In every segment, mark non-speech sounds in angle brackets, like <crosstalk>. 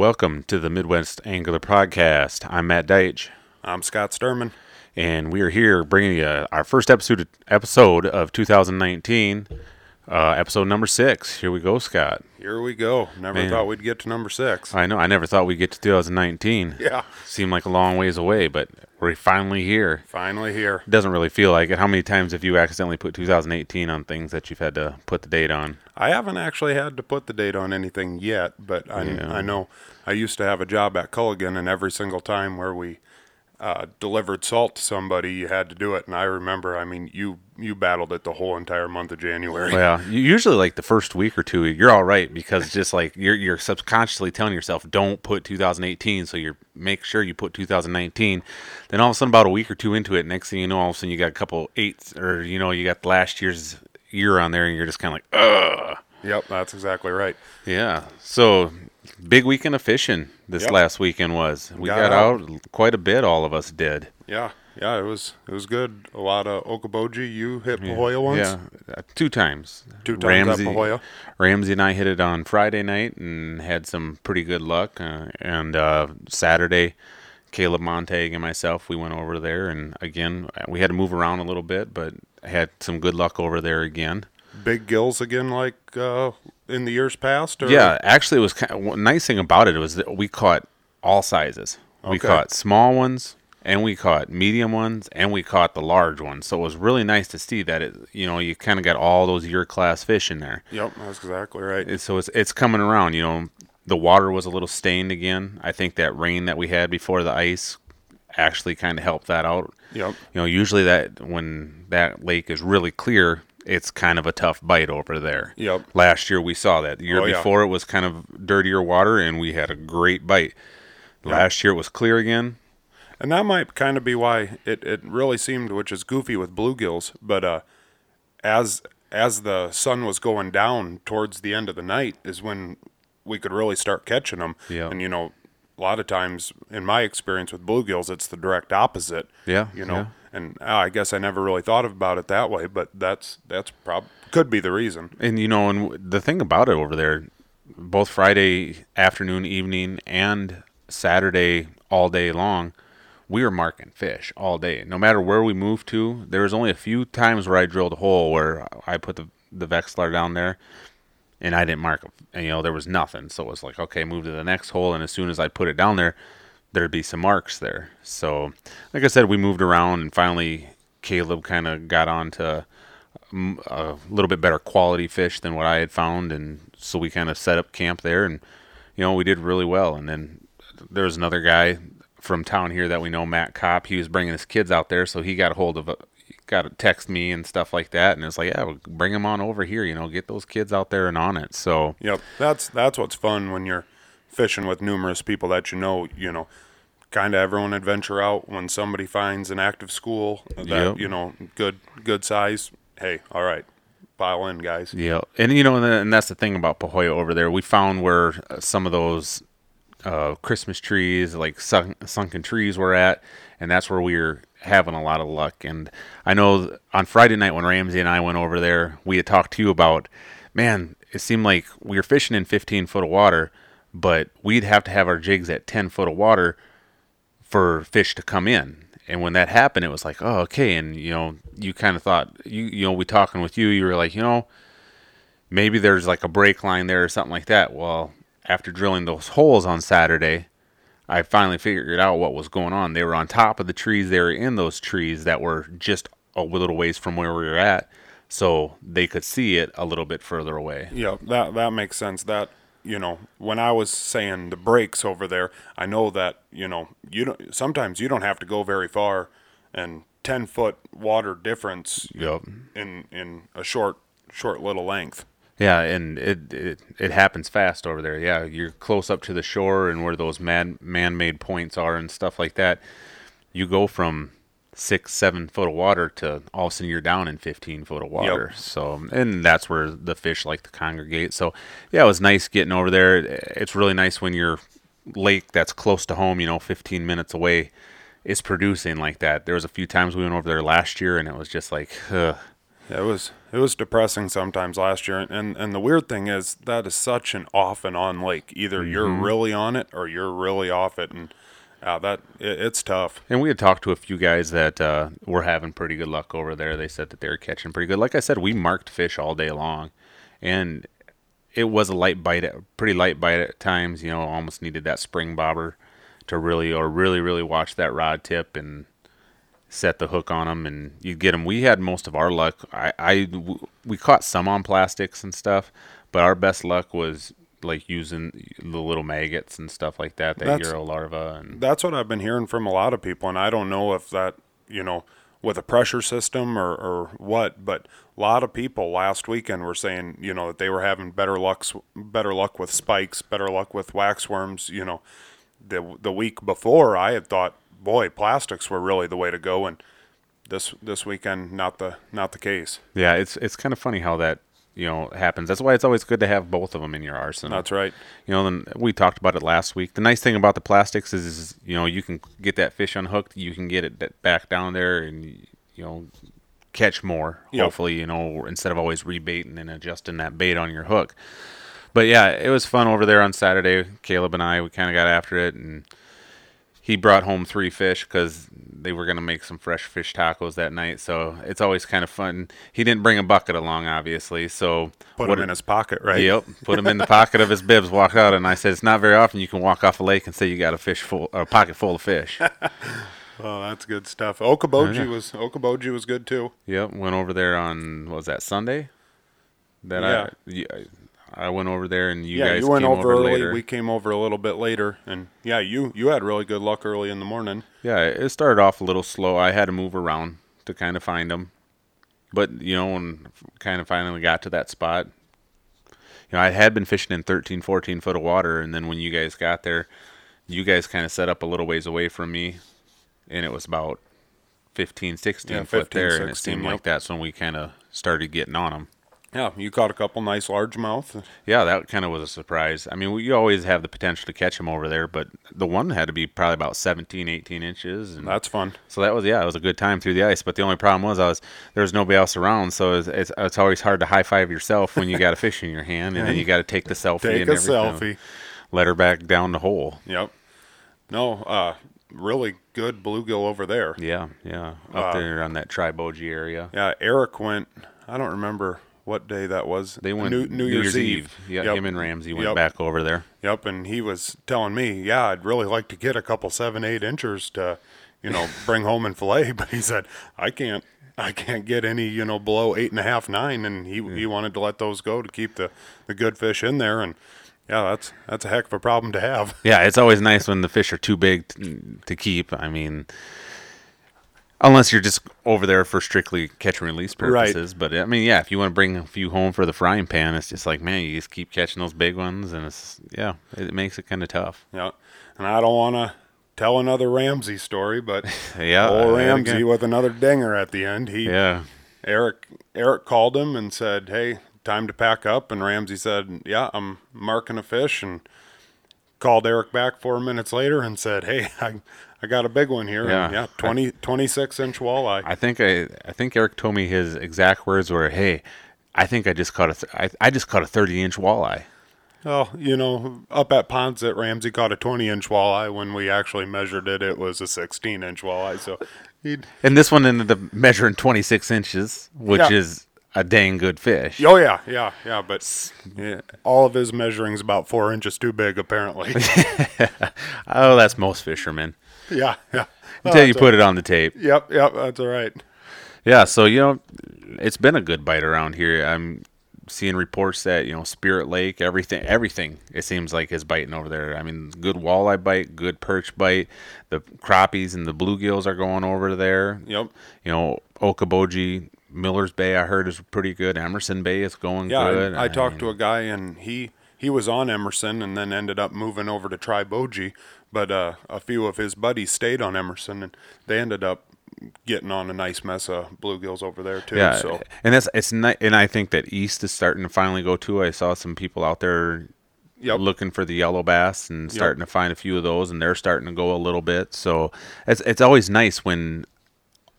Welcome to the Midwest Angler Podcast. I'm Matt Deitch, I'm Scott Sturman. and we are here bringing you uh, our first episode episode of 2019, uh, episode number six. Here we go, Scott. Here we go. Never Man. thought we'd get to number six. I know I never thought we'd get to 2019. <laughs> Yeah. Seemed like a long ways away, but we're finally here. Finally here. It doesn't really feel like it. How many times have you accidentally put 2018 on things that you've had to put the date on? I haven't actually had to put the date on anything yet, but I, Yeah. I know I used to have a job at Culligan, and every single time where we uh, delivered salt to somebody, you had to do it. And I remember, I mean, you you battled it the whole entire month of January. You- usually like the first week or two, you're all right because just like you're you're subconsciously telling yourself, don't put 2018, so you make sure you put 2019. Then all of a sudden, about a week or two into it, next thing you know, all of a sudden you got a couple eights, or you know, you got last year's year on there, and you're just kind of like, ugh. Yep, that's exactly right. Yeah. So big weekend of fishing this Yep. last weekend was. We got, Got out. out. quite a bit. All of us did. Yeah, yeah, it was it was good. A lot of Okoboji. You hit Pahoja once. Yeah, uh, two times. Two times at Pahoja. Ramsey and I hit it on Friday night and had some pretty good luck. Uh, and uh, Saturday, Caleb Montague and myself, we went over there, and again, we had to move around a little bit, but had some good luck over there again. Big gills again, like uh, in the years past. Or? Yeah, actually, it was kind of, nice thing about it was that we caught all sizes. We Okay. caught small ones, and we caught medium ones, and we caught the large ones. So it was really nice to see that it, you know, you kind of got all those year class fish in there. Yep, that's exactly right. It- so it's it's coming around. You know, the water was a little stained again. I think that rain that we had before the ice actually kind of helped that out. Yep. You know, usually that when that lake is really clear, it's kind of a tough bite over there. Yep. Last year we saw that. The year Oh, yeah. before it was kind of dirtier water, and we had a great bite. Last year it was clear again. And that might kind of be why it, it really seemed, which is goofy with bluegills, but uh, as as the sun was going down towards the end of the night is when we could really start catching them. Yeah. And you know, a lot of times in my experience with bluegills, it's the direct opposite. Yeah, You know, yeah. and uh, I guess I never really thought about it that way, but that's that's prob could be the reason. And you know, and w- the thing about it over there, both Friday afternoon, evening, and Saturday all day long, we were marking fish all day. No matter where we moved to, there was only a few times where I drilled a hole where I put the the Vexilar down there, and I didn't mark. And you know, there was nothing. So it was like, okay, move to the next hole, and as soon as I put it down there, there'd be some marks there. So, like I said, we moved around, and finally, Caleb kind of got on to m- a little bit better quality fish than what I had found, and so we kind of set up camp there, and you know we did really well. And then there was another guy from town here that we know, Matt Kopp. He was bringing his kids out there, so he got a hold of, a, got to text me and stuff like that, and it's like, yeah, well, bring them on over here. You know, get those kids out there and on it. So Yep, that's that's what's fun when you're fishing with numerous people that you know. You know, kind of everyone adventure out when somebody finds an active school that Yep. you know good good size. Hey, all right, pile in, guys. Yeah, and you know, and, and that's the thing about Pahoja over there. We found where uh, some of those uh, Christmas trees, like sunk, sunken trees, were at, and that's where we were having a lot of luck. And I know on Friday night when Ramsey and I went over there, we had talked to you about, man, it seemed like we were fishing in 15 foot of water, but we'd have to have our jigs at 10 foot of water for fish to come in. And when that happened, it was like, oh, okay. And you know, you kind of thought, you you know, we talking with you, you were like, you know, maybe there's like a break line there or something like that. Well, after drilling those holes on Saturday, I finally figured out what was going on. They were on top of the trees. They were in those trees that were just a little ways from where we were at, so they could see it a little bit further away. Yeah, that that makes sense. That you know, when I was saying the breaks over there, I know that you know you don't. Sometimes you don't have to go very far, and ten foot water difference Yep. in in a short short little length. Yeah, and it, it it happens fast over there. Yeah, you're close up to the shore and where those man man-made points are and stuff like that. You go from six, seven foot of water to all of a sudden you're down in 15 foot of water. Yep. So, and that's where the fish like to congregate. So, yeah, it was nice getting over there. It's really nice when your lake that's close to home, you know, 15 minutes away, is producing like that. There was a few times we went over there last year and it was just like, ugh, It was it was depressing sometimes last year, and and the weird thing is that is such an off and on lake. Either you're really on it or you're really off it, and uh, that it, it's tough. And we had talked to a few guys that uh, were having pretty good luck over there. They said that they were catching pretty good. Like I said, we marked fish all day long, and it was a light bite, at, pretty light bite at times. You know, almost needed that spring bobber to really, or really, really watch that rod tip and set the hook on them, and you get them. We had most of our luck. I, I, we caught some on plastics and stuff, but our best luck was like using the little maggots and stuff like that, that That's- Euro larva, and That's what I've been hearing from a lot of people, and I don't know if that you know with a pressure system or, or what, but a lot of people last weekend were saying you know that they were having better luck better luck with spikes, better luck with waxworms. You know, the the week before I had thought, boy, plastics were really the way to go, and this this weekend not the not the case. Yeah, it's it's kind of funny how that you know happens. That's why it's always good to have both of them in your arsenal. That's right. You know, then we talked about it last week. The nice thing about the plastics is, is you know, you can get that fish unhooked, you can get it back down there, and you know, catch more. Yep. Hopefully, you know, instead of always rebaiting and adjusting that bait on your hook. But yeah, it was fun over there on Saturday. Caleb and I, we kind of got after it, and he brought home three fish because they were gonna make some fresh fish tacos that night. So it's always kind of fun. He didn't bring a bucket along, obviously. So Put what them in his pocket, right? Yep, put him in the pocket of his bibs, walk out, and I said it's not very often you can walk off a lake and say you got a fish full, a pocket full of fish. <laughs> Oh, that's good stuff. Okoboji Yeah. was Okoboji was good too. yep, went over there on what was that Sunday? That Yeah. I yeah, I went over there and you yeah, guys you went came over, early. later. We came over a little bit later, and yeah, you you had really good luck early in the morning. Yeah, it started off a little slow. I had to move around to kind of find them, but you know, when kind of finally got to that spot, you know, I had been fishing in 13, 14 foot of water, and then when you guys got there, you guys kind of set up a little ways away from me, and it was about 15, 16 Yeah, foot 15, there, and it seemed yep. like that's when we kind of started getting on them. Yeah, you caught a couple nice largemouth. Yeah, that kind of was a surprise. I mean, you always have the potential to catch them over there, but the one had to be probably about 17, 18 inches, and That's fun. So that was yeah, it was a good time through the ice. But the only problem was I was there was nobody else around, so it's it's, it's always hard to high five yourself when you got a fish in your hand, and then you got to take the <laughs> selfie Take and a everything. selfie. Let her back down the hole. Yep. No, uh, really good bluegill over there. Yeah, yeah, up Uh, there on that Triboji area. Yeah, Eric went. I don't remember what day that was. They went New, New, Year's, Eve. Yeah, Yep. him and Ramsey went Yep. back over there. Yep, and he was telling me, yeah, I'd really like to get a couple seven, eight inchers to, you know, <laughs> bring home and fillet. <laughs> But he said, I can't, I can't get any, you know, below eight and a half, nine, and he he wanted to let those go to keep the the good fish in there, and yeah, that's that's a heck of a problem to have. Yeah, it's always nice <laughs> when the fish are too big t- to keep. I mean, unless you're just over there for strictly catch and release Right. purposes. But I mean, yeah, if you want to bring a few home for the frying pan, it's just like, man, you just keep catching those big ones, and it's yeah, it makes it kind of tough. Yeah, and I don't want to tell another Ramsey story, but <laughs> Yeah, old Ramsey with another dinger at the end. He Yeah, Eric Eric called him and said, "Hey, time to pack up." And Ramsey said, "Yeah, I'm marking a fish." And called Eric back four minutes later and said, "Hey, <laughs> I I got a big one here. Yeah. yeah, 20, 26 inch walleye. I think I I think Eric told me his exact words were, "Hey, I think I just caught a th- I, I just caught a 30 inch walleye." Well, you know, up at Poinsett, Ramsey caught a twenty inch walleye. When we actually measured it, it was a sixteen inch walleye. So he'd And this one ended up measuring 26 inches, which Yeah. is a dang good fish. Oh yeah, yeah, yeah. But yeah, all of his measuring's about four inches too big, apparently. <laughs> Oh, that's most fishermen. <laughs> yeah, yeah. Until you put it on the tape. Yep, yep. That's all right. Yeah, so you know, it's been a good bite around here. I'm seeing reports that you know Spirit Lake, everything, everything. It seems like is biting over there. I mean, good walleye bite, good perch bite. The crappies and the bluegills are going over there. Yep. You know, Okoboji, Miller's Bay, I heard is pretty good. Emerson Bay is going Yeah, good. I, I talked to a guy and he he was on Emerson and then ended up moving over to Triboji, but uh, a few of his buddies stayed on Emerson and they ended up getting on a nice mess of bluegills over there too. Yeah, So and that's it's not, and I think that East is starting to finally go too. I saw some people out there Yep. looking for the yellow bass and starting to find a few of those, and they're starting to go a little bit. So it's it's always nice when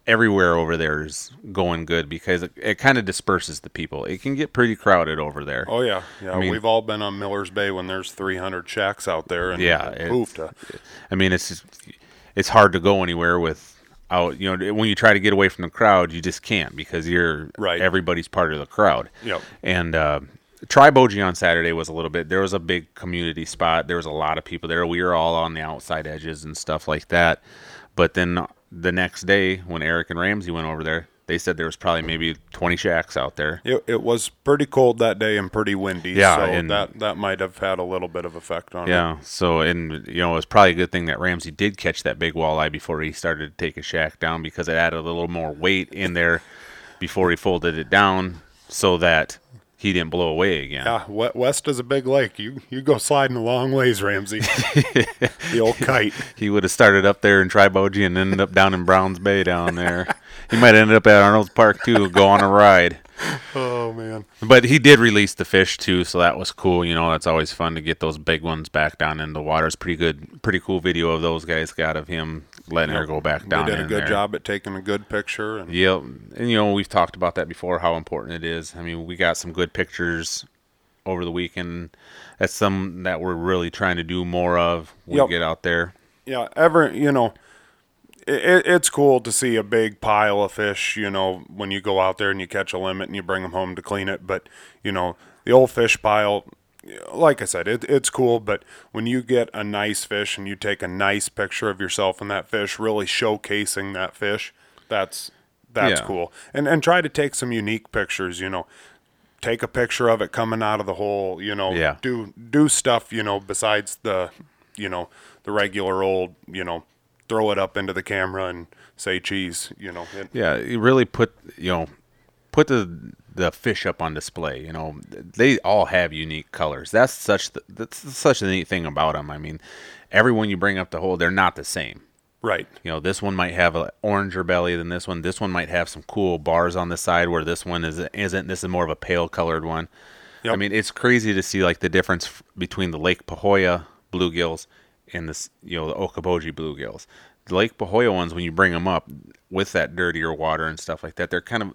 everywhere over there is going good because it, it kind of disperses the people. It can get pretty crowded over there. Oh yeah, yeah. mean- We've all been on Miller's Bay when there's 300 shacks out there, and Yeah, it- to I mean, it's just, it's hard to go anywhere without you know when you try to get away from the crowd, you just can't because you're Right. Everybody's part of the crowd. Yep. And uh, on Saturday was a little bit. There was a big community spot. There was a lot of people there. We were all on the outside edges and stuff like that. But then the next day, when Eric and Ramsey went over there, they said there was probably maybe 20 shacks out there. It, it was pretty cold that day and pretty windy. Yeah, so and- that that might have had a little bit of effect on it. Yeah. So, and you know, it was probably a good thing that Ramsey did catch that big walleye before he started to take a shack down because it added a little more weight in there before he folded it down so that he didn't blow away again. Yeah, west is a big lake. You you go sliding a long ways, Ramsey. <laughs> the old kite. He would have started up there in Triboji and ended up down in Browns Bay down there. He might ended up at Arnold's Park too, go on a ride. <laughs> Oh man. But he did release the fish too, so that was cool. You know, that's always fun to get those big ones back down in the water. It's pretty good, pretty cool video of those guys got of him letting her go back down. They did a good there. job at taking a good picture. And Yep, and you know we've talked about that before, how important it is. I mean, we got some good pictures over the weekend. That's some that we're really trying to do more of. We Yep. get out there. yeah, ever you know, it, it's cool to see a big pile of fish. You know, when you go out there and you catch a limit and you bring them home to clean it. But you know, the old fish pile. Like I said, it, it's cool, but when you get a nice fish and you take a nice picture of yourself and that fish, really showcasing that fish, that's that's Yeah. cool. And and try to take some unique pictures. You know, take a picture of it coming out of the hole. You know, Yeah. do do stuff. You know, besides the you know the regular old you know throw it up into the camera and say cheese. You know, it, Yeah, you really put you know put the the fish up on display. You know, they all have unique colors. That's such the, that's such a neat thing about them. I mean, everyone you bring up the hole, they're not the same. right. You know, this one might have an oranger belly than this one. This one might have some cool bars on the side where this one is isn't. This is more of a pale colored one. I mean, it's crazy to see like the difference f- between the Lake Pahoja bluegills and this, you know, the Okoboji bluegills. The Lake Pahoja ones, when you bring them up with that dirtier water and stuff like that, they're kind of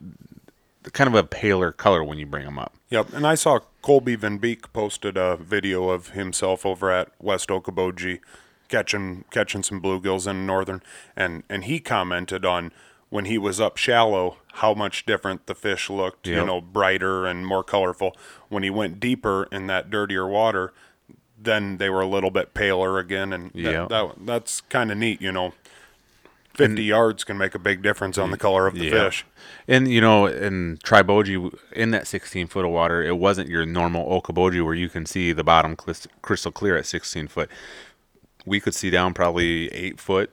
kind of a paler color when you bring them up. Yep, and I saw Colby Van Beek posted a video of himself over at West Okoboji catching catching some bluegills in northern, and and he commented on when he was up shallow how much different the fish looked, you know, brighter and more colorful. When he went deeper in that dirtier water, then they were a little bit paler again, and that, Yep. that that's kind of neat, you know. Fifty yards can make a big difference on the color of the Yeah. fish. And you know, in Triboji, in that 16 foot of water, it wasn't your normal Okoboji where you can see the bottom crystal clear at 16 foot. We could see down probably eight foot,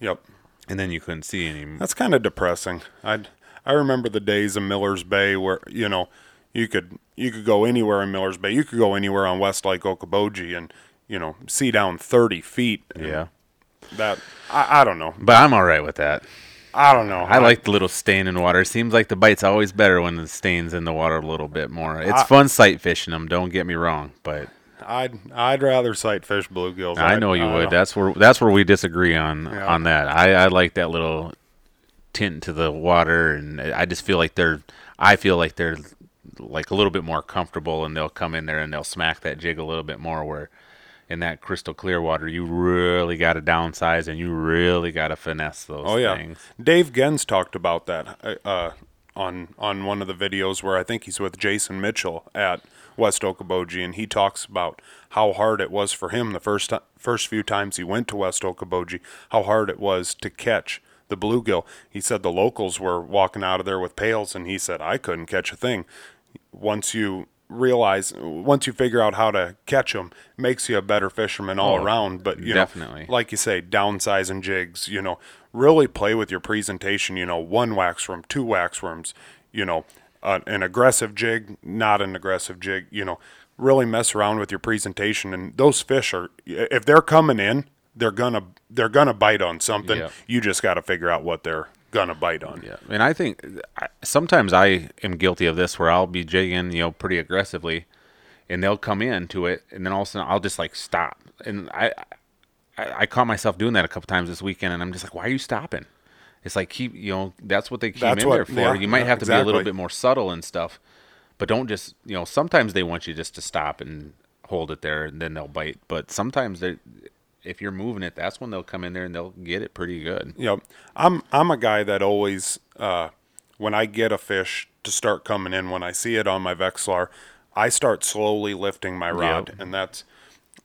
Yep. and then you couldn't see any. That's kind of depressing. I I remember the days of Miller's Bay where you know you could you could go anywhere in Miller's Bay. You could go anywhere on West Lake Okoboji and you know see down thirty feet. Yeah, that I, I don't know. but I'm all right with that. I don't know. I like the little stain in water. It seems like the bite's always better when the stain's in the water a little bit more. It's I- fun sight fishing them. Don't get me wrong, but I'd I'd rather sight fish bluegills. I I'd- know you I would. That's where that's where we disagree on Yeah. on that. I, I like that little tint to the water, and I just feel like they're. I feel like they're like a little bit more comfortable, and they'll come in there and they'll smack that jig a little bit more. Where in that crystal clear water, you really got to downsize and you really got to finesse those Oh yeah, things. Dave Genz talked about that uh, uh, on on one of the videos where I think he's with Jason Mitchell at West Okoboji, and he talks about how hard it was for him the first first few times he went to West Okoboji, how hard it was to catch the bluegill. He said the locals were walking out of there with pails, and he said I couldn't catch a thing. Once you realize, once you figure out how to catch them, makes you a better fisherman all Oh, around. But you definitely. know, like you say, downsizing jigs, you know, really play with your presentation, you know, one wax worm, two wax worms, you know, uh, an aggressive jig, not an aggressive jig, you know, really mess around with your presentation. And those fish are, if they're coming in, they're gonna, they're gonna bite on something. You just got to figure out what they're gonna bite on. Yeah, and I think sometimes I am guilty of this where I'll be jigging, you know, pretty aggressively, and they'll come into it, and then all of a sudden I'll just like stop, and I, I, I caught myself doing that a couple times this weekend, and I'm just like, why are you stopping? It's like keep you know that's what they came That's in what- there for. yeah, you might yeah, have to be a little bit more subtle and stuff, but don't just you know. Sometimes they want you just to stop and hold it there, and then they'll bite. But sometimes they, if you're moving it, that's when they'll come in there and they'll get it pretty good. Yep. I'm I'm a guy that always uh, when I get a fish to start coming in, when I see it on my Vexilar, I start slowly lifting my rod, Yep. and that's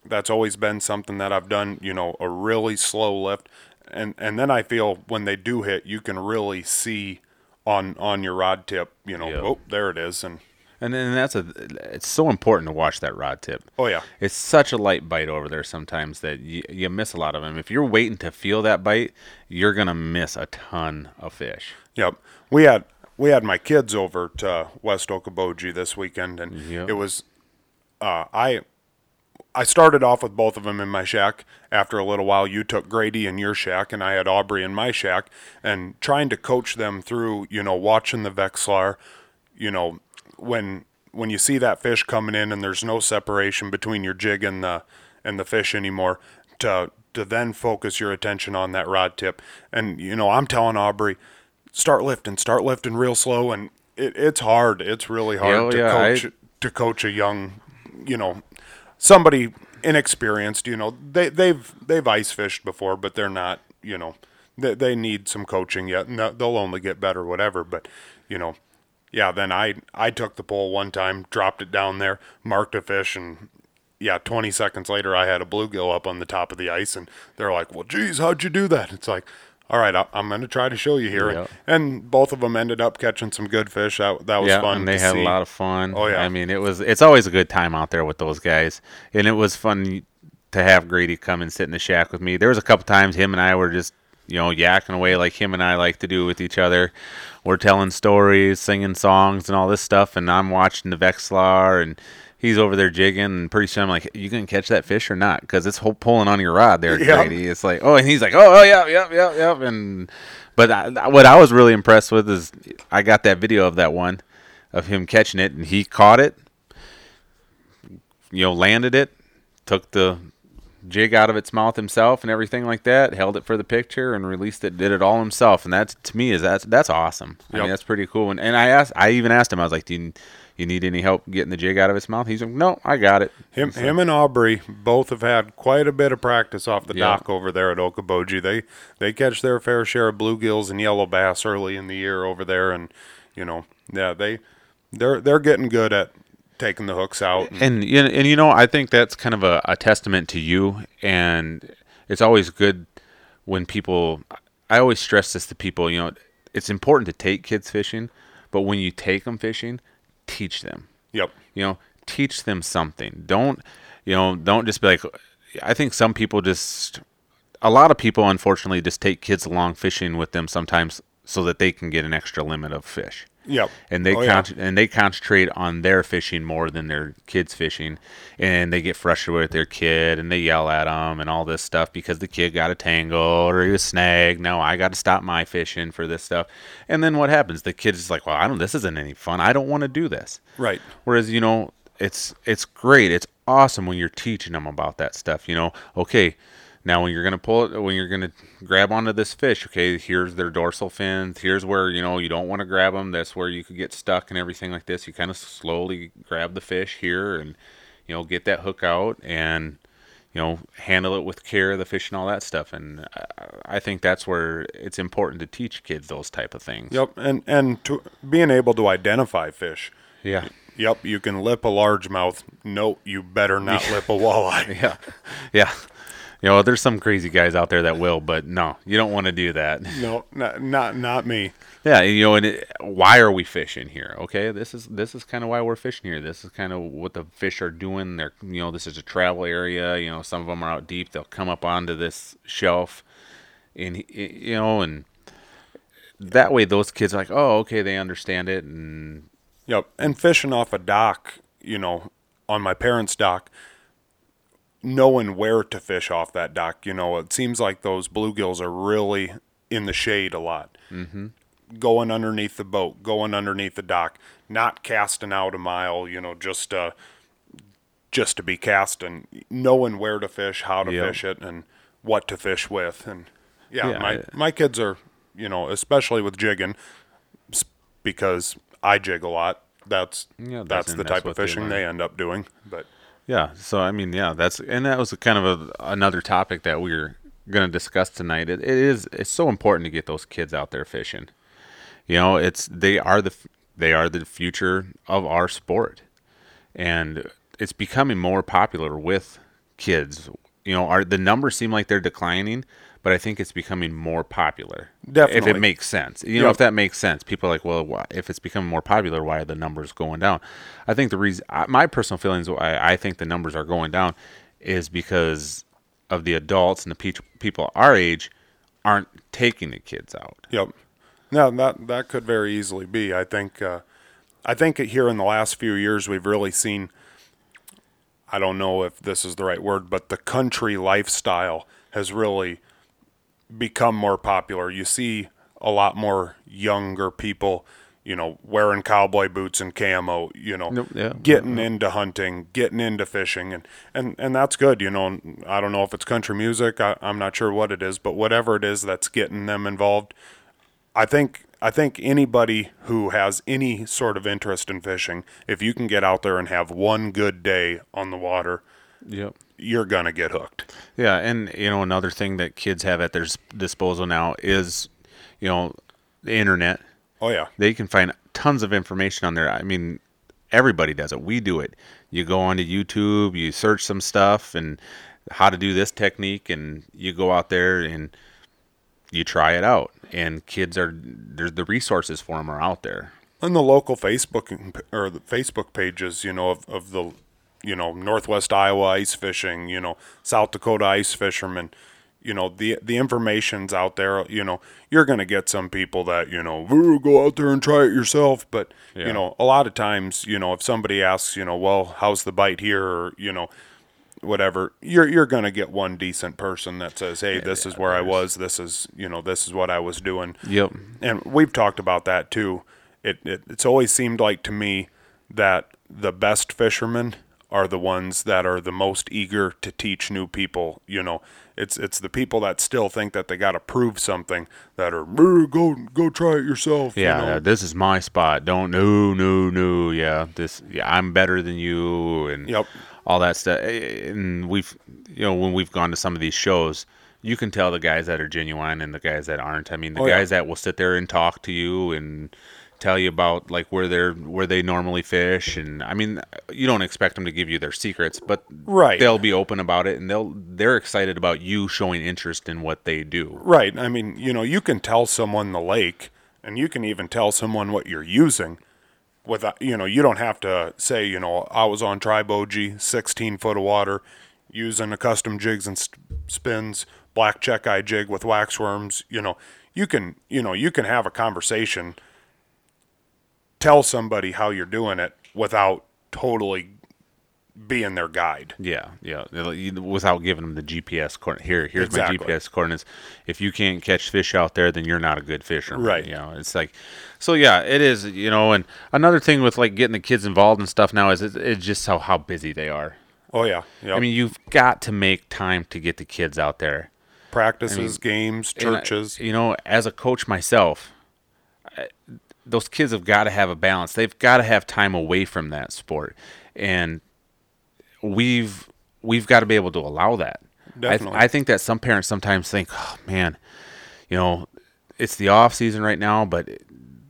that's always been something that I've done. You know, a really slow lift, and and then I feel when they do hit, you can really see on on your rod tip. You know, Yep. oh, there it is, and And then that's a. It's so important to watch that rod tip. oh yeah, It's such a light bite over there sometimes that you, you miss a lot of them. If you're waiting to feel that bite, you're gonna miss a ton of fish. Yep. We had we had my kids over to West Okoboji this weekend, and Yep. it was uh, I I started off with both of them in my shack. After a little while, you took Grady in your shack, and I had Aubrey in my shack, and trying to coach them through, you know, watching the Vexilar, you know, when when you see that fish coming in and there's no separation between your jig and the and the fish anymore, to to then focus your attention on that rod tip. And you know, I'm telling Aubrey, start lifting, start lifting real slow, and it, it's hard. It's really hard Yeah, to yeah, I- coach to coach a young, you know, somebody inexperienced. You know, they they've they've ice fished before, but they're not. You know, they they need some coaching yet, and they'll only get better, whatever. But you know, yeah. Then I I took the pole one time, dropped it down there, marked a fish, and yeah, 20 seconds later, I had a bluegill up on the top of the ice, and they're like, "Well, geez, how'd you do that?" It's like, "All right, I, I'm going to try to show you here." Yep. And both of them ended up catching some good fish. That that was yeah, fun. and they had see. a lot of fun. Oh, yeah. I mean, it was it's always a good time out there with those guys, and it was fun to have Grady come and sit in the shack with me. There was a couple times him and I were just you know yakking away like him and I like to do with each other. We're telling stories, singing songs, and all this stuff, and I'm watching the Vexilar and. He's over there jigging, and pretty soon I'm like, "You gonna catch that fish or not?" Because it's whole pulling on your rod there, <laughs> Yeah. Grady. It's like, oh, and he's like, "Oh, oh, yeah, yeah, yeah, yeah." And but I, what I was really impressed with is I got that video of that one of him catching it, and he caught it, you know, landed it, took the jig out of its mouth himself and everything like that, held it for the picture and released it, did it all himself, and that to me is that's that's awesome. I mean, that's pretty cool. And, and I asked, I even asked him, I was like, do you, you need any help getting the jig out of its mouth? He's like, no, I got it. Him, him and Aubrey both have had quite a bit of practice off the Yeah. dock over there at Okoboji. They they catch their fair share of bluegills and yellow bass early in the year over there, and you know, yeah, they they're they're getting good at taking the hooks out. And, and you know, and you know, I think that's kind of a, a testament to you. And it's always good when people. I always stress this to people. You know, it's important to take kids fishing, but when you take them fishing, teach them. yep, You know, teach them something. Don't you know? Don't just be like. I think some people just. A lot of people, unfortunately, just take kids along fishing with them sometimes so that they can get an extra limit of fish yep, and they Oh, yeah. and they concentrate on their fishing more than their kids fishing, and they get frustrated with their kid and they yell at them and all this stuff because the kid got a tangle or he was snagged. No, I got to stop my fishing for this stuff, and then what happens? The kid is like, well, I don't. This isn't any fun. I don't want to do this. right, Whereas you know, it's it's great. It's awesome when you're teaching them about that stuff. You know, okay, now when you're gonna pull it, when you're gonna grab onto this fish, okay, here's their dorsal fins. Here's where you know you don't want to grab them. That's where you could get stuck and everything like this. You kind of slowly grab the fish here and you know get that hook out and you know handle it with care, the fish and all that stuff. And I, I think that's where it's important to teach kids those type of things. yep, and and to, being able to identify fish. Yeah. Yep, you can lip a largemouth. No, you better not lip a walleye. <laughs> Yeah, yeah. You know, there's some crazy guys out there that will, but no, you don't want to do that. No, not not not me. Yeah, you know, and it, why are we fishing here? Okay, this is this is kind of why we're fishing here. This is kind of what the fish are doing. They're, you know, this is a travel area. You know, some of them are out deep. They'll come up onto this shelf, and you know, and that way those kids are like, oh, okay, they understand it, and Yep, and fishing off a dock, you know, on my parents' dock, knowing where to fish off that dock, you know, it seems like those bluegills are really in the shade a lot. Mm-hmm. Going underneath the boat, going underneath the dock, not casting out a mile, you know, just uh, just to be casting, knowing where to fish, how to Yep. fish it, and what to fish with, and yeah, Yeah, my I- my kids are you know, especially with jigging, because I jig a lot. That's Yeah, that's- that's the type of they fishing learn. they end up doing. But Yeah. So I mean, yeah, that's and that was kind of a, another topic that we are going to discuss tonight. It, it is it's so important to get those kids out there fishing. You know, it's they are the they are the future of our sport, and it's becoming more popular with kids. You know, are the numbers seem like they're declining, but I think it's becoming more popular. If it makes sense, you know, Yep. if that makes sense, people are like, well, why, if it's becoming more popular, why are the numbers going down? I think the reason, I- my personal feelings, why I think the numbers are going down, is because of the adults and the pe- people our age aren't taking the kids out. Yep. No, that that could very easily be. I think uh, I think here in the last few years we've really seen I don't know if this is the right word, but the country lifestyle has really become more popular. You see a lot more younger people, you know, wearing cowboy boots and camo, you know, Nope, yeah. getting into hunting, getting into fishing, and, and, and that's good. You know, I don't know if it's country music, I, I'm not sure what it is, but whatever it is that's getting them involved, I think I think anybody who has any sort of interest in fishing, if you can get out there and have one good day on the water, Yep. You're gonna get hooked. Yeah, and you know another thing that kids have at their disposal now is, you know, the internet. Oh yeah, They can find tons of information on there. I mean, everybody does it. We do it. You go onto YouTube, you search some stuff and how to do this technique, and you go out there and you try it out. And kids are there's the resources for them are out there. and the local Facebook or the Facebook pages, you know, of, of the, you know, Northwest Iowa ice fishing, you know, South Dakota ice fishermen, you know, the the information's out there. You know, you're gonna get some people that you know, go out there and try it yourself. But Yeah. you know, a lot of times, you know, if somebody asks, you know, well, how's the bite here, or you know, whatever, you're you're gonna get one decent person that says, hey, this is where I was. This is you know, this is what I was doing Yep. and we've talked about that too. It, it it's always seemed like to me that the best fishermen are the ones that are the most eager to teach new people. You know, it's it's the people that still think that they got to prove something that are "Brr, go go try it yourself. you Yeah, know? yeah, this is my spot. Don't no no no. Yeah, this yeah, I'm better than you and Yep. all that stuff. And we've you know when we've gone to some of these shows, you can tell the guys that are genuine and the guys that aren't. I mean, the Oh, yeah. guys that will sit there and talk to you and tell you about like where they're where they normally fish and I mean you don't expect them to give you their secrets but Right. they'll be open about it and they'll they're excited about you showing interest in what they do Right. I mean, you know, you can tell someone the lake, and you can even tell someone what you're using. Without, you know, you don't have to say, you know, I was on Triboji, 16 foot of water, using a custom jigs and spins, black Chekai jig with wax worms You know, you can, you know, you can have a conversation, tell somebody how you're doing it without totally being their guide. Yeah, yeah. Without giving them the GPS coordinate. Here, here's Exactly. my GPS coordinates. If you can't catch fish out there, then you're not a good fisherman. Right. You know, it's like, so yeah, it is. You know, and another thing with like getting the kids involved and stuff now is it, it's just how how busy they are. Oh yeah, yeah. I mean, you've got to make time to get the kids out there. practices, games, And I- churches. you know, as a coach myself, I, those kids have got to have a balance. They've got to have time away from that sport, and we've we've got to be able to allow that. I, th- I think that some parents sometimes think, oh man, you know, it's the off season right now, but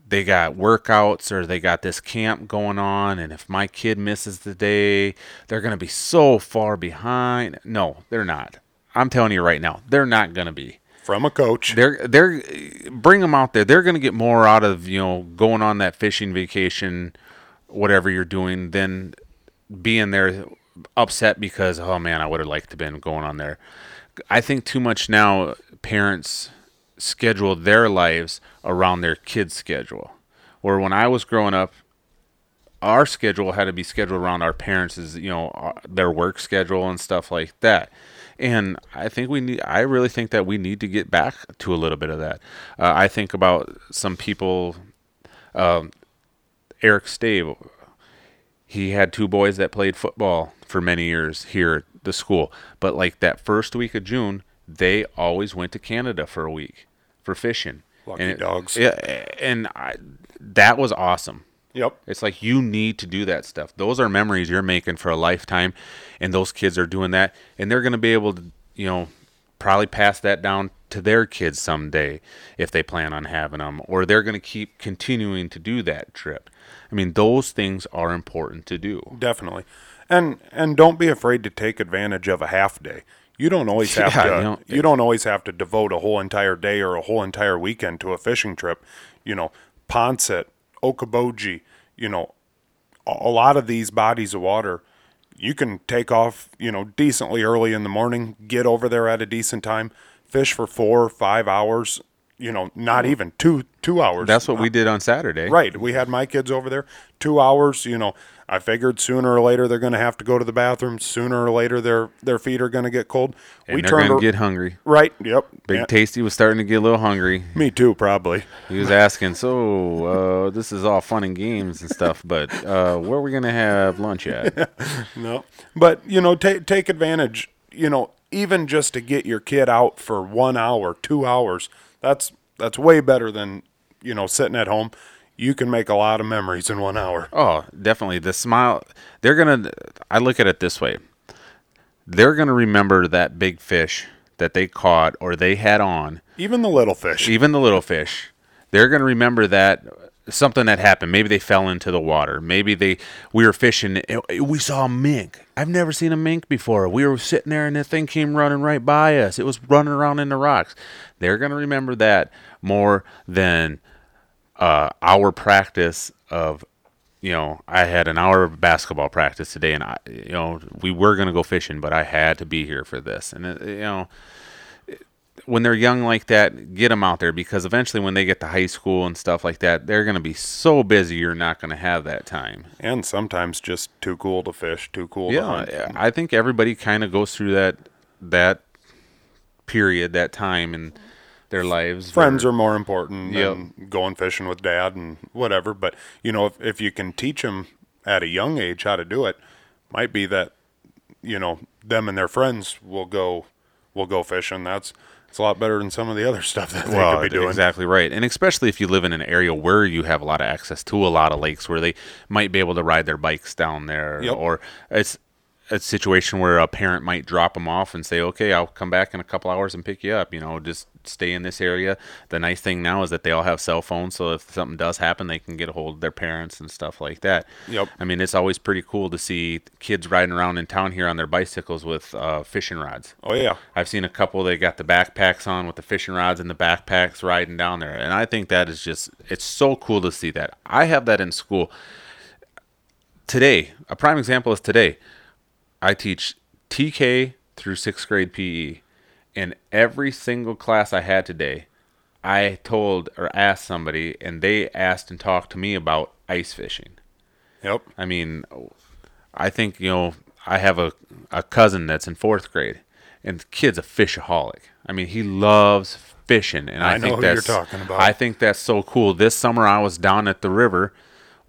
they got workouts or they got this camp going on, and if my kid misses the day, they're going to be so far behind. No, they're not. I'm telling you right now, they're not going to be from a coach. they're they're bring them out there. They're going to get more out of you know going on that fishing vacation, whatever you're doing, than being there upset because oh man, I would have liked to been going on there. I think too much now. Parents schedule their lives around their kids' schedule. Where when I was growing up, our schedule had to be scheduled around our parents' you know uh, their work schedule and stuff like that and i think we need i really think that we need to get back to a little bit of that uh, i think about some people um, eric stave he had two boys that played football for many years here at the school but like that first week of june they always went to canada for a week for fishing Lucky and it- dogs. Yeah, and I, that was awesome. Yep. It's like you need to do that stuff. Those are memories you're making for a lifetime, and those kids are doing that, and they're going to be able to, you know, probably pass that down to their kids someday if they plan on having them, or they're going to keep continuing to do that trip. I mean, those things are important to do. Definitely. And and don't be afraid to take advantage of a half day. You don't always <laughs> have Yeah, to you you don't- don't, always have to devote a whole entire day or a whole entire weekend to a fishing trip. You know, Poinsett, Okoboji, you know, a lot of these bodies of water you can take off, you know, decently early in the morning, get over there at a decent time, fish for 4 or 5 hours, you know, not even 2 2 hours. That's what we did on Saturday. Right. We had my kids over there two hours. You know, I figured sooner or later they're going to have to go to the bathroom. Sooner or later their their feet are going to get cold. And we they're turned going to get hungry. right. Yep. Big Yeah, Tasty was starting to get a little hungry. me too, probably. He was asking, so uh, this is all fun and games and stuff, but uh, where are we going to have lunch at? <laughs> No, but you know, take take advantage. You know, even just to get your kid out for one hour, two hours. That's that's way better than you know sitting at home. You can make a lot of memories in one hour. Oh, definitely. The smile, they're to, I look at it this way. They're going to remember that big fish that they caught or they had on, Even the little fish. even the little fish. They're going to remember that something that happened. Maybe they fell into the water. Maybe they, we were fishing, we saw a mink. I've never seen a mink before. We were sitting there and the thing came running right by us. It was running around in the rocks. They're to remember that more than uh, our practice of you know i had an hour of basketball practice today and i you know we were to go fishing but i had to be here for this and it, you know when they're young like that get them out there because eventually when they get to high school and stuff like that they're going to be so busy you're not going to have that time and sometimes just too cool to fish, too cool to hunt. yeah i think everybody kind of goes through that that period that time in their lives friends are more important Yep. than going fishing with dad and whatever. But you know, if if you can teach them at a young age how to do it, might be that you know them and their friends will go will go fishing. That's it's a lot better than some of the other <laughs> stuff that they well, could be doing. exactly right, and especially if you live in an area where you have a lot of access to a lot of lakes, where they might be able to ride their bikes down there, Yep. or it's a situation where a parent might drop them off and say, "Okay, I'll come back in a couple hours and pick you up." You know, just stay in this area. The nice thing now is that they all have cell phones, so if something does happen, they can get a hold of their parents and stuff like that. Yep. I mean, it's always pretty cool to see kids riding around in town here on their bicycles with uh, fishing rods. Oh yeah, I've seen a couple they got the backpacks on with the fishing rods and the backpacks riding down there. And I think that is just it's so cool to see that. I have that in school. Today, a prime example is today. I teach TK through 6th grade PE. And every single class I had today, I told or asked somebody and they asked and talked to me about ice fishing. yep. I mean, I think you know I have a a cousin that's in fourth grade, and the kid's a fishaholic. I mean, he loves fishing, and I, I know think who you're that's talking about. I think that's so cool. This summer, I was down at the river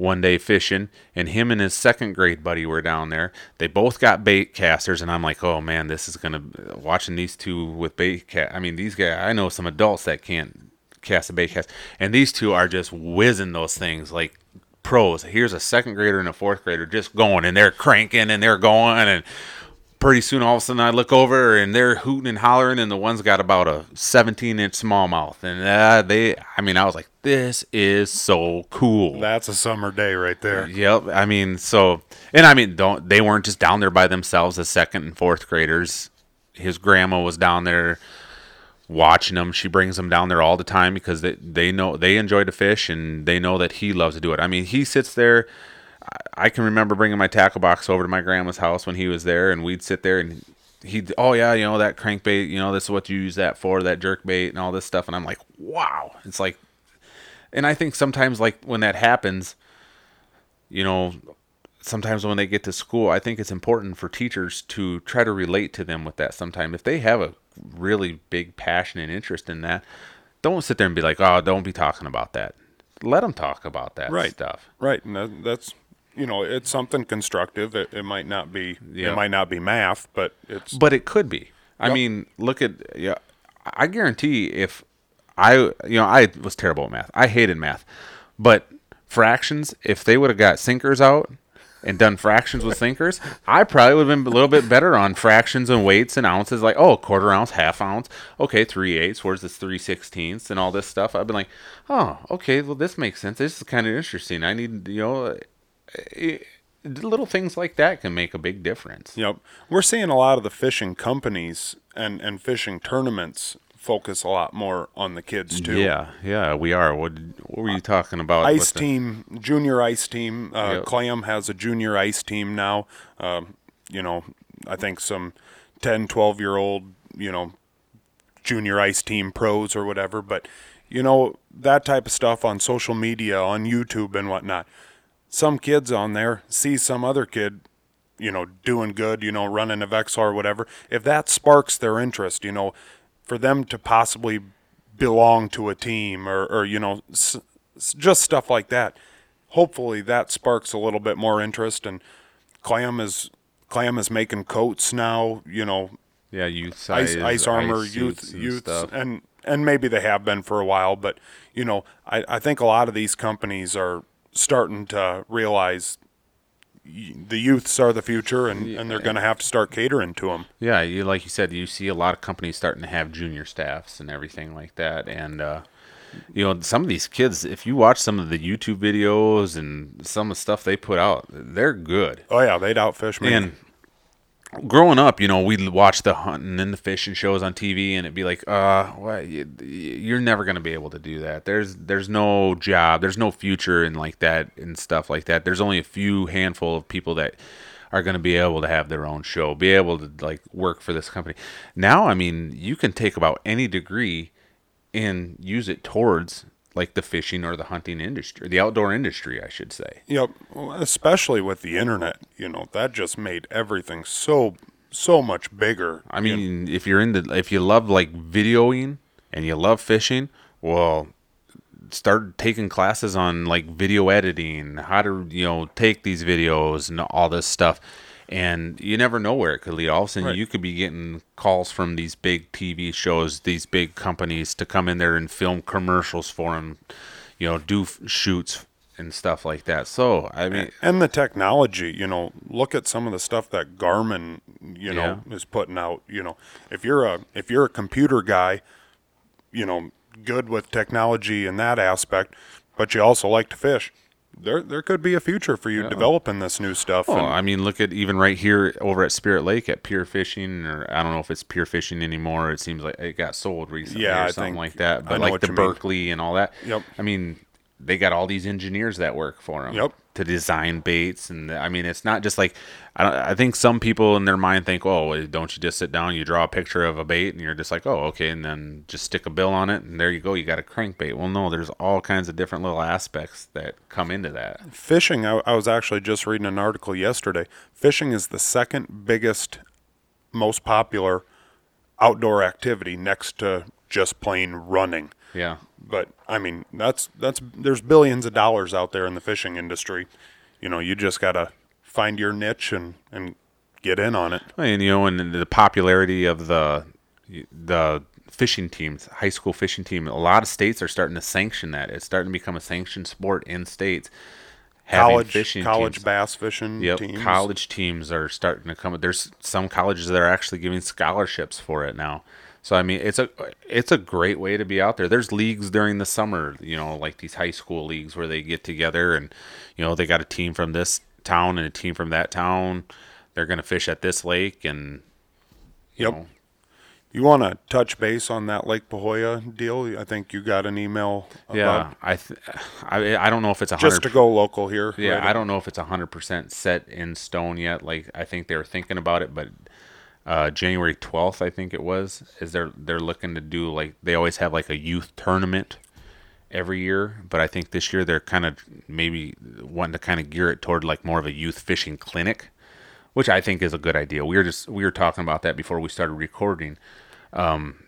one day fishing, and him and his second grade buddy were down there. They both got bait casters, and I'm like, oh man, this is gonna watching these two with bait cast. I mean, these guys. I know some adults that can't cast a bait cast, and these two are just whizzing those things like pros. Here's a second grader and a fourth grader just going, and they're cranking and they're going, and pretty soon all of a sudden I look over and they're hooting and hollering, and the one's got about a 17 inch smallmouth, and uh, they. I mean, I was like, this is so cool. That's a summer day right there. Yep. I mean, so and I mean, don't they weren't just down there by themselves as second and fourth graders. His grandma was down there watching them. She brings them down there all the time because they they know they enjoy to fish and they know that he loves to do it. I mean, he sits there. I- can remember bringing my tackle box over to my grandma's house when he was there, and we'd sit there and he'd, oh yeah, you know that crankbait, you know this is what you use that for, that jerk bait and all this stuff, and I'm like, wow, it's like, and I think sometimes like when that happens, you know, sometimes when they get to school, I think it's important for teachers to try to relate to them with that. Sometime if they have a really big passion and interest in that, don't sit there and be like, oh, don't be talking about that. Let them talk about that Right. stuff. Right, and that, that's you know it's something constructive. It, it might not be Yeah. it might not be math, but it's But it could be. I Yep. mean, look at yeah. I guarantee if I you know I was terrible at math. I hated math, but fractions. If they would have got sinkers out and done fractions with sinkers, I probably would have been a little bit better on fractions and weights and ounces. Like oh, quarter ounce, half ounce. Okay, three eighths. Where's this three sixteenths and all this stuff? I've been like, oh, okay, well this makes sense. This is kind of interesting. I need you know. Eh, Little things like that can make a big difference. Yep. We're seeing a lot of the fishing companies and, and fishing tournaments focus a lot more on the kids too. Yeah, yeah, we are. What, what were you talking about? Ice the- team, junior ice team. Uh, Yep. Clam has a junior ice team now. Um, you know, I think some 10, 12 year old, you know, junior ice team pros or whatever. But, you know, that type of stuff on social media, on YouTube and whatnot. Some kids on there see some other kid, you know, doing good, you know, running a Vexilar or whatever. If that sparks their interest, you know, for them to possibly belong to a team or, or you know, s- just stuff like that. Hopefully that sparks a little bit more interest and Clam is Clam is making coats now, you know, Yeah, youth ice, size, ice armor, suits youth, and youths, stuff. and and maybe they have been for a while, but you know, I, I think a lot of these companies are starting to realize the youths are the future, and, and they're going to have to start catering to them. Yeah, you like you said, you see a lot of companies starting to have junior staffs and everything like that, and uh, you know some of these kids. If you watch some of the YouTube videos and some of the stuff they put out, they're good. Oh yeah, they'd outfish me. And growing up, you know, we'd watch the hunting and the fishing shows on TV, and it'd be like, uh? You, you're never gonna be able to do that. There's there's no job, there's no future in like that and stuff like that. There's only a few handful of people that are going to be able to have their own show, be able to like work for this company. Now, I mean, you can take about any degree and use it towards like the fishing or the hunting industry, the outdoor industry, I should say. Yep, well, especially with the internet, you know, that just made everything so so much bigger. I mean, if you're into, if you love like videoing and you love fishing, well, start taking classes on like video editing, how to you know take these videos and all this stuff. And you never know where it could lead. All of a sudden, Right. you could be getting calls from these big TV shows, these big companies to come in there and film commercials for them, you know, do f- shoots and stuff like that. So, I mean, and the technology, you know, look at some of the stuff that Garmin, you know, is putting out. You know, if you're a if you're a computer guy, you know, good with technology in that aspect, but you also like to fish, there there could be a future for you developing this new stuff. Oh, and- I mean, look at even right here over at Spirit Lake at Pure Fishing, or I don't know if it's Pure Fishing anymore. It seems like it got sold recently Yeah, or I something think- like that. But like the you mean. Berkley and all that. Yep. I mean, they got all these engineers that work for them. Yep. To design baits, and I mean, it's not just like I, don't, I think some people in their mind think, oh, don't you just sit down, you draw a picture of a bait, and you're just like, oh, okay, and then just stick a bill on it, and there you go, you got a crankbait. Well, no, there's all kinds of different little aspects that come into that. Fishing, I, I was actually just reading an article yesterday. Fishing is the second biggest, most popular outdoor activity next to just plain running. Yeah. But I mean, that's that's there's billions of dollars out there in the fishing industry. You know, you just gotta find your niche and and get in on it. And you know, and the popularity of the the fishing teams, high school fishing team, a lot of states are starting to sanction that. It's starting to become a sanctioned sport in states. College fishing college teams. bass fishing Yep, teams. college teams are starting to come. There's some colleges that are actually giving scholarships for it now. So I mean, it's a it's a great way to be out there. There's leagues during the summer, you know, like these high school leagues where they get together and you know they got a team from this town and a team from that town. They're gonna fish at this lake and you Yep. know, You want to touch base on that Lake Pahoja deal? I think you got an email. yeah. I, th- I I don't know if it's a just to go local here. Yeah, right? I don't know if it's hundred percent set in stone yet. Like I think they were thinking about it, but uh, January twelfth, I think it was, is they're they're looking to do like they always have like a youth tournament every year, but I think this year they're kind of maybe wanting to kind of gear it toward like more of a youth fishing clinic, which I think is a good idea. We were just we were talking about that before we started recording. Um,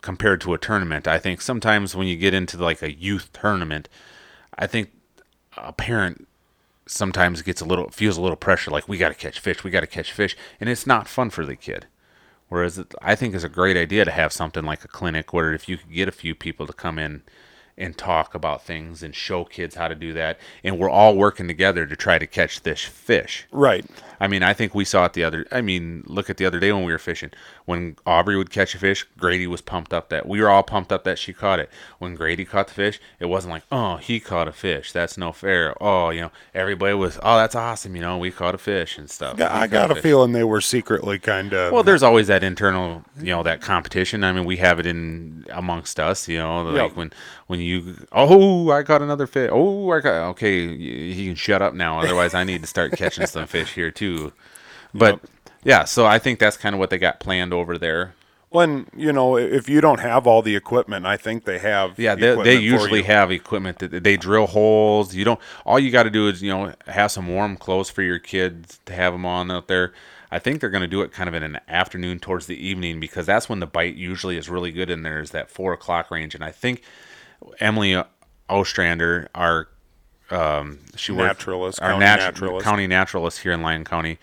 compared to a tournament, I think sometimes when you get into like a youth tournament, I think a parent sometimes it gets a little feels a little pressure like we got to catch fish we got to catch fish and it's not fun for the kid. Whereas it, I think it's a great idea to have something like a clinic where if you could get a few people to come in and talk about things and show kids how to do that, and we're all working together to try to catch this fish. Right. I mean, I think we saw it the other. I mean, look at the other day when we were fishing. When Aubrey would catch a fish, Grady was pumped up that we were all pumped up that she caught it. When Grady caught the fish, it wasn't like, oh, he caught a fish. That's no fair. Oh, you know, everybody was, oh, that's awesome. You know, we caught a fish and stuff. I got a fish. feeling they were secretly kind of. Well, there's always that internal, you know, that competition. I mean, we have it in amongst us. You know, like Yeah. when when you, oh, I caught another fish. Oh, I got okay. he can shut up now. Otherwise, I need to start catching some fish here too. But Yep. yeah, so I think that's kind of what they got planned over there. when you know if you don't have all the equipment, I think they have. Yeah, they, they usually have equipment that they drill holes. You don't. All you got to do is you know have some warm clothes for your kids to have them on out there. I think they're going to do it kind of in an afternoon towards the evening because that's when the bite usually is really good. And there's that four o'clock range. And I think Emily Ostrander, our um, she worked- Naturalist, our county natu- naturalist. county naturalist here in Lyon County,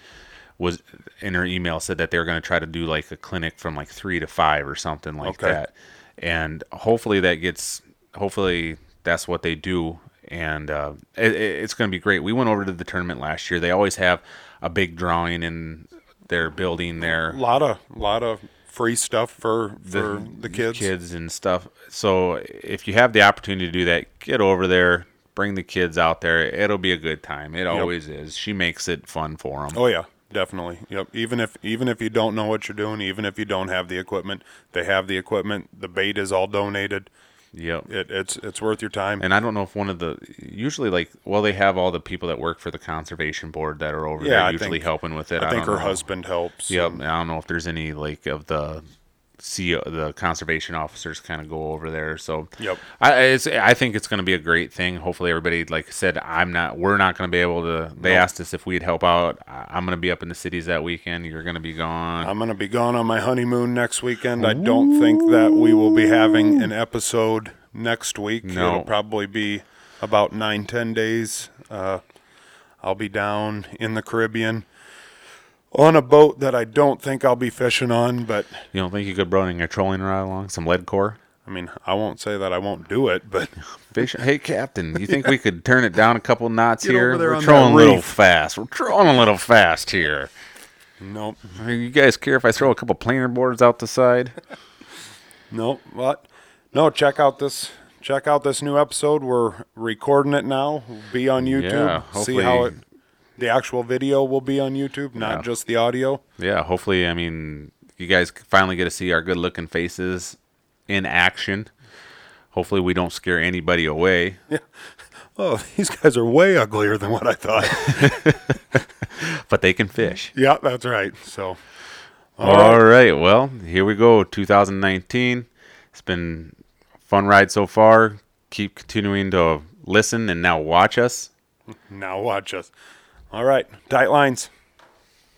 was in her email said that they were going to try to do like a clinic from like three to five or something like Okay. that, and hopefully that gets hopefully that's what they do, and uh, it- it's going to be great. We went over to the tournament last year. They always have a big drawing in their building there a lot of lot of free stuff for for the, kids. kids and stuff. So if you have the opportunity to do that, get over there, bring the kids out there. It'll be a good time. It always is. She makes it fun for them. Oh yeah, definitely. Yep. Even if even if you don't know what you're doing, even if you don't have the equipment, they have the equipment. The bait is all donated. Yep. It, it's it's worth your time. And I don't know if one of the usually like well they have all the people that work for the conservation board that are over Yeah, there I usually think- helping with it. I think don't her know. husband helps. Yep. I don't know if there's any like of the CEO, the conservation officers kind of go over there. So Yep. I it's, I think it's going to be a great thing. Hopefully everybody like I said I'm not we're not going to be able to. They Nope. asked us if we'd help out. I'm going to be up in the cities that weekend. You're going to be gone. I'm gonna be gone on my honeymoon next weekend. I don't think that we will be having an episode next week. No. It'll probably be about nine, ten days. Uh, I'll be down in the Caribbean on a boat that I don't think I'll be fishing on, but you don't think you could bring a trolling rod along some lead core? I mean, I won't say that I won't do it, but <laughs> Fish. Hey, Captain, you think we could turn it down a couple knots Get here? over there We're on that trolling a little reef. fast. We're trolling a little fast here. nope, I You guys care if I throw a couple planer boards out the side? <laughs> nope. What? No, check out this. Check out this new episode. We're recording it now. Be on YouTube. Yeah, See how it. hopefully- The actual video will be on YouTube, not Yeah. just the audio. Yeah, hopefully, I mean, you guys finally get to see our good looking faces in action. Hopefully, we don't scare anybody away. Yeah. <laughs> Oh, these guys are way uglier than what I thought. <laughs> But they can fish. yeah, that's right. So, All right. Well, here we go. 2019. It's been a fun ride so far. Keep continuing to listen and now watch us. now watch us. All right, tight lines.